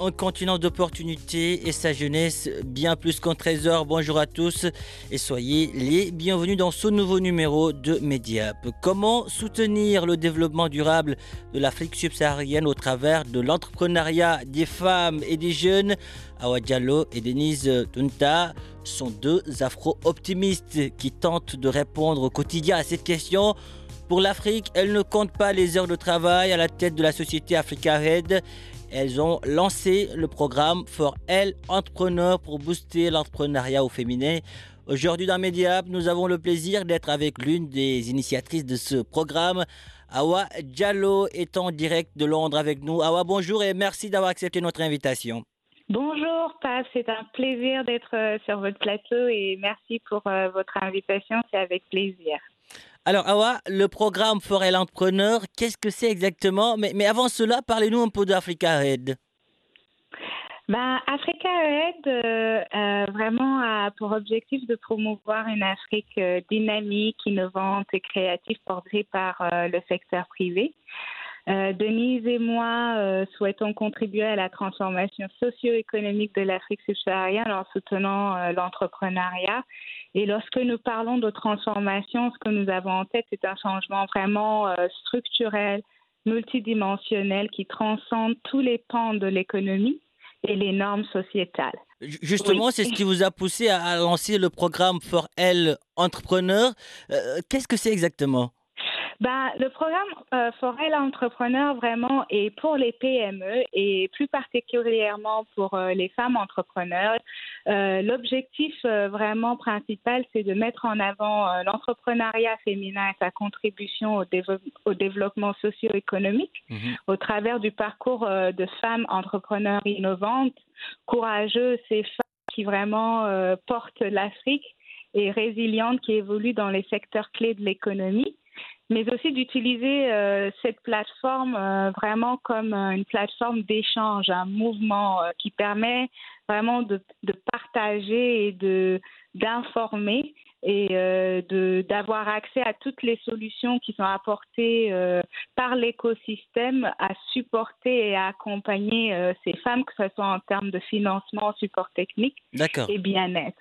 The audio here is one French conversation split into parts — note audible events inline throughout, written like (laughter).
un continent d'opportunités et sa jeunesse bien plus qu'un trésor. Bonjour à tous et soyez les bienvenus dans ce nouveau numéro de Mediap. Comment soutenir le développement durable de l'Afrique subsaharienne au travers de l'entrepreneuriat des femmes et des jeunes? Awa Diallo et Denise Tunta sont deux afro-optimistes qui tentent de répondre au quotidien à cette question. Pour l'Afrique, elle ne compte pas les heures de travail à la tête de la société Africa Red. Elles ont lancé le programme For Elle Entrepreneur pour booster l'entrepreneuriat au féminin. Aujourd'hui dans Mediap, nous avons le plaisir d'être avec l'une des initiatrices de ce programme. Awa Diallo est en direct de Londres avec nous. Awa, bonjour et merci d'avoir accepté notre invitation. Bonjour, Paf, c'est un plaisir d'être euh, sur votre plateau et merci pour euh, votre invitation, c'est avec plaisir. Alors, Awa, le programme Forêt l'entrepreneur, qu'est-ce que c'est exactement? Mais, mais, avant cela, parlez-nous un peu d'Africa Red. Ben, Africa Red euh, euh, vraiment a pour objectif de promouvoir une Afrique euh, dynamique, innovante et créative portée par le secteur privé. Euh, Denise et moi euh, souhaitons contribuer à la transformation socio-économique de l'Afrique subsaharienne en soutenant euh, l'entrepreneuriat. Et lorsque nous parlons de transformation, ce que nous avons en tête, c'est un changement vraiment structurel, multidimensionnel, qui transcende tous les pans de l'économie et les normes sociétales. Justement, oui. c'est ce qui vous a poussé à, lancer le programme For Elle Entrepreneur. Euh, Qu'est-ce que c'est exactement? Ben, le programme euh, Forel Entrepreneur vraiment est pour les PME et plus particulièrement pour euh, les femmes entrepreneurs. Euh, L'objectif vraiment principal, c'est de mettre en avant l'entrepreneuriat féminin et sa contribution au, dévo au développement socio-économique mm -hmm. au travers du parcours de femmes entrepreneurs innovantes, courageuses et femmes qui vraiment portent l'Afrique et résilientes qui évoluent dans les secteurs clés de l'économie mais aussi d'utiliser euh, cette plateforme euh, vraiment comme euh, une plateforme d'échange, un mouvement qui permet vraiment de, de partager et de d'informer et de d'avoir accès à toutes les solutions qui sont apportées par l'écosystème à supporter et à accompagner ces femmes, que ce soit en termes de financement, support technique et bien-être.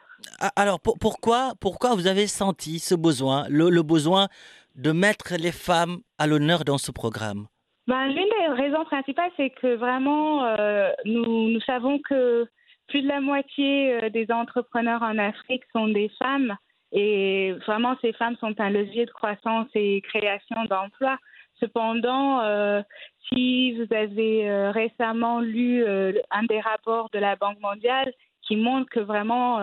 Alors pour, pourquoi pourquoi vous avez senti ce besoin, le, le besoin de mettre les femmes à l'honneur dans ce programme ben, L'une des raisons principales, c'est que vraiment, euh, nous, savons que plus de la moitié euh, des entrepreneurs en Afrique sont des femmes et vraiment, ces femmes sont un levier de croissance et création d'emplois. Cependant, euh, si vous avez récemment lu un des rapports de la Banque mondiale qui montre que vraiment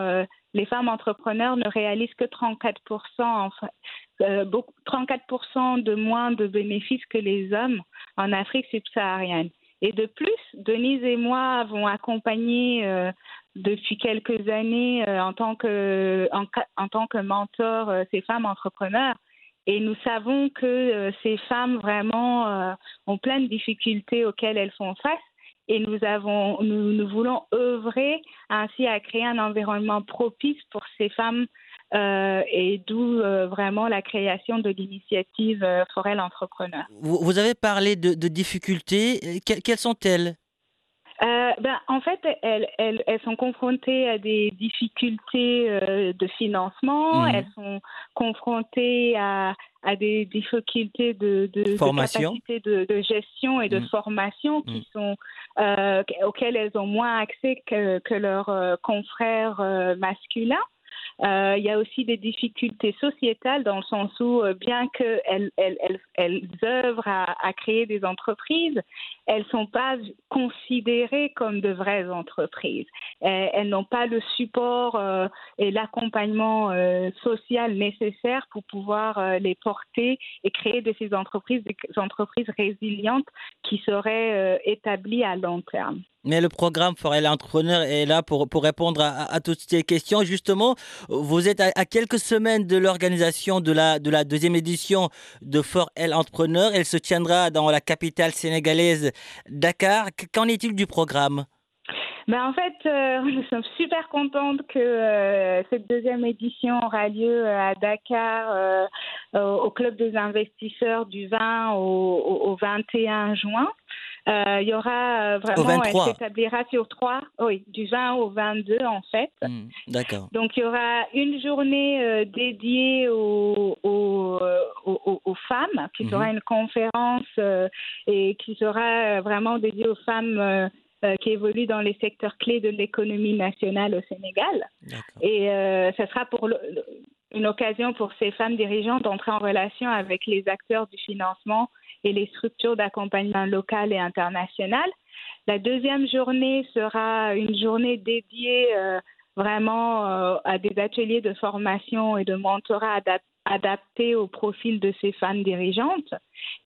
les femmes entrepreneurs ne réalisent que 34 en fait, euh, beaucoup, 34 de moins de bénéfices que les hommes en Afrique subsaharienne. Et de plus, Denise et moi avons accompagné euh, depuis quelques années euh, en tant que en, mentor euh, ces femmes entrepreneurs. Et nous savons que euh, ces femmes vraiment euh, ont plein de difficultés auxquelles elles font face et nous, nous, voulons œuvrer ainsi à créer un environnement propice pour ces femmes euh, et d'où euh, vraiment la création de l'initiative euh, Forel Entrepreneur. Vous, vous, avez parlé de, de difficultés, que, quelles sont-elles? Euh, ben, En fait, elles, elles, elles, sont confrontées à des difficultés euh, de financement, mmh. elles sont confrontées à, à des difficultés de, de, formation. de capacité de, gestion et de mmh. formation qui mmh. sont, euh, auxquelles elles ont moins accès que, que leurs confrères masculins. Euh, il y a aussi des difficultés sociétales dans le sens où, euh, bien qu'elles elles, elles, elles, œuvrent à, créer des entreprises, elles ne sont pas considérées comme de vraies entreprises. Elles, n'ont pas le support euh, et l'accompagnement social nécessaire pour pouvoir les porter et créer de ces entreprises des entreprises résilientes qui seraient établies à long terme. Mais le programme Forêt l'entrepreneur est là pour, pour répondre à, toutes ces questions. Justement, vous êtes à, quelques semaines de l'organisation de la, de la deuxième édition de Forêt Entrepreneur. Elle se tiendra dans la capitale sénégalaise Dakar. Qu'en est-il du programme? Ben en fait, euh, (laughs) nous sommes super contentes que euh, cette deuxième édition aura lieu à Dakar, euh, au Club des investisseurs du 20 au, au, au 21 juin. Euh, il y aura vraiment, elle s'établira sur trois, oui, du 20 au 22 en fait. Mmh, D'accord. Donc il y aura une journée euh, dédiée aux, aux, aux, aux, femmes, qui mmh. sera une conférence euh, et qui sera vraiment dédiée aux femmes euh, qui évoluent dans les secteurs clés de l'économie nationale au Sénégal. Et euh, ce sera pour le, une occasion pour ces femmes dirigeantes d'entrer en relation avec les acteurs du financement et les structures d'accompagnement local et international. La deuxième journée sera une journée dédiée euh, vraiment euh, à des ateliers de formation et de mentorat adaptés adapté au profil de ces femmes dirigeantes.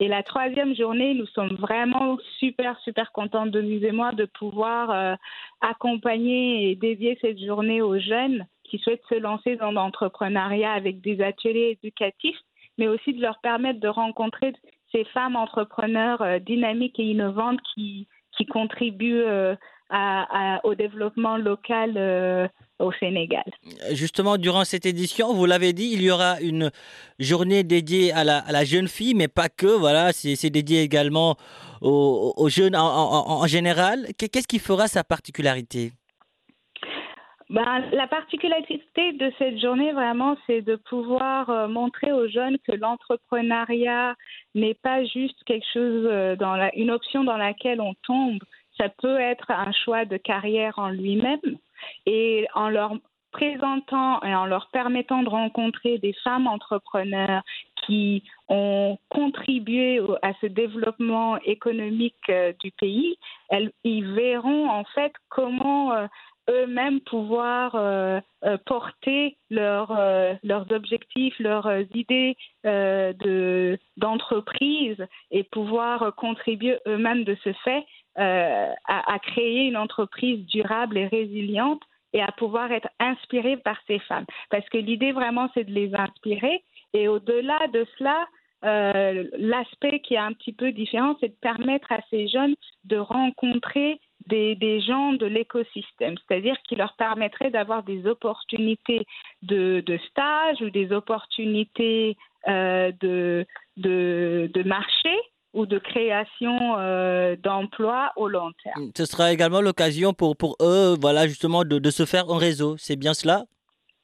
Et la troisième journée, nous sommes vraiment super, super contents de nous et moi de pouvoir euh, accompagner et dédier cette journée aux jeunes qui souhaitent se lancer dans l'entrepreneuriat avec des ateliers éducatifs, mais aussi de leur permettre de rencontrer ces femmes entrepreneurs euh, dynamiques et innovantes qui, contribuent euh, au développement local euh, au Sénégal. Justement, durant cette édition, vous l'avez dit, il y aura une journée dédiée à la, jeune fille, mais pas que. Voilà, c'est dédié également aux, jeunes en général. Qu'est-ce qui fera sa particularité? Ben, la particularité de cette journée, vraiment, c'est de pouvoir euh, montrer aux jeunes que l'entrepreneuriat n'est pas juste quelque chose, euh, une option dans laquelle on tombe. Ça peut être un choix de carrière en lui-même. Et en leur présentant et en leur permettant de rencontrer des femmes entrepreneurs qui ont contribué à ce développement économique euh, du pays, elles, ils verront en fait comment eux-mêmes pouvoir euh, euh, porter euh, leurs objectifs, leurs idées de, d'entreprise et pouvoir contribuer eux-mêmes de ce fait à, à, créer une entreprise durable et résiliente et à pouvoir être inspirés par ces femmes. Parce que l'idée vraiment, c'est de les inspirer. Et au-delà de cela, l'aspect qui est un petit peu différent, c'est de permettre à ces jeunes de rencontrer des, des gens de l'écosystème, c'est-à-dire qui leur permettrait d'avoir des opportunités de, de, stage ou des opportunités euh, de, de, de marché ou de création euh, d'emplois au long terme. Ce sera également l'occasion pour, pour eux, voilà, justement, de, de se faire un réseau. C'est bien cela?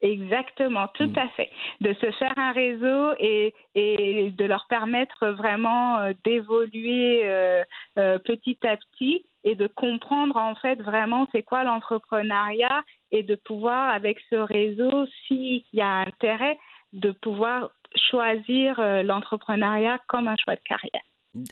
Exactement, tout mmh. à fait. De se faire un réseau et, et de leur permettre vraiment euh, d'évoluer euh, euh, petit à petit et de comprendre en fait vraiment c'est quoi l'entrepreneuriat et de pouvoir avec ce réseau, s'il y a intérêt, de pouvoir choisir euh, l'entrepreneuriat comme un choix de carrière.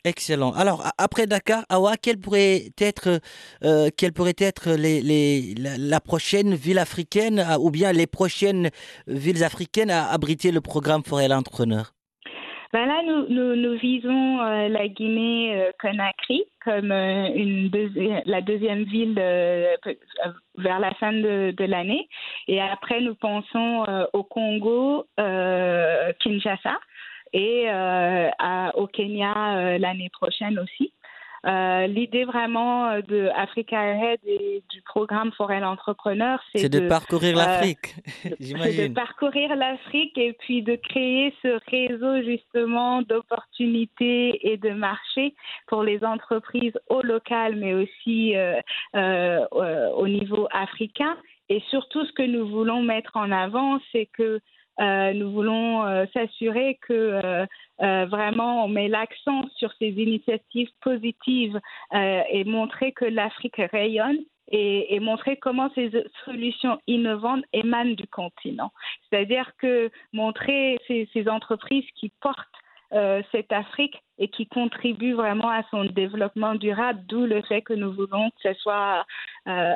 Excellent. Alors, après Dakar, Awa, quelle pourrait être, euh, quelle pourrait être les, les, la, prochaine ville africaine à, ou bien les prochaines villes africaines à abriter le programme Forêt l'entrepreneur? Ben là, nous, nous, nous visons euh, la Guinée-Conakry comme euh, une la deuxième ville euh, vers la fin de, l'année. Et après, nous pensons euh, au Congo, Kinshasa et au Kenya l'année prochaine aussi. Euh, l'idée vraiment euh, de Africa Ahead et du programme Forel Entrepreneur, c'est de, parcourir l'Afrique, (laughs) j'imagine. de parcourir l'Afrique et puis de créer ce réseau justement d'opportunités et de marchés pour les entreprises au local, mais aussi au niveau africain. Et surtout, ce que nous voulons mettre en avant, c'est que euh, nous voulons euh, s'assurer que euh, vraiment on met l'accent sur ces initiatives positives et montrer que l'Afrique rayonne et, montrer comment ces solutions innovantes émanent du continent. C'est-à-dire que montrer ces, ces entreprises qui portent euh, cette Afrique et qui contribue vraiment à son développement durable, d'où le fait que nous voulons que ce soit euh,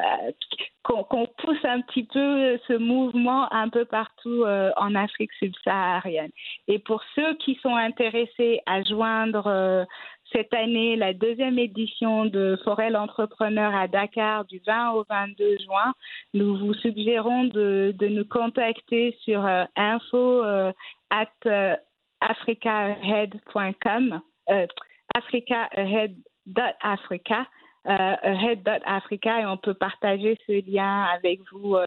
qu'on pousse un petit peu ce mouvement un peu partout euh, en Afrique subsaharienne. Et pour ceux qui sont intéressés à joindre cette année la deuxième édition de Forel Entrepreneur à Dakar du 20 au 22 juin, nous vous suggérons de, de nous contacter sur info at africaahead.com, euh, africaahead.africa, euh, ahead.africa, et on peut partager ce lien avec vous euh,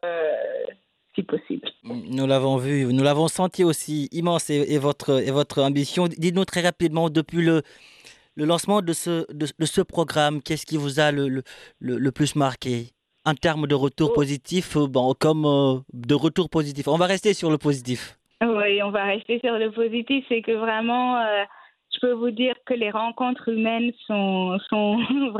si possible. Nous l'avons vu, nous l'avons senti aussi immense et, votre, et votre ambition. Dites-nous très rapidement, depuis le, le lancement de ce, de, ce programme, qu'est-ce qui vous a le, le, le, plus marqué? En termes de retour oh. positif, bon, comme de retour positif On va rester sur le positif. Oui, on va rester sur le positif. C'est que vraiment, euh, je peux vous dire que les rencontres humaines sont, sont (laughs) vraiment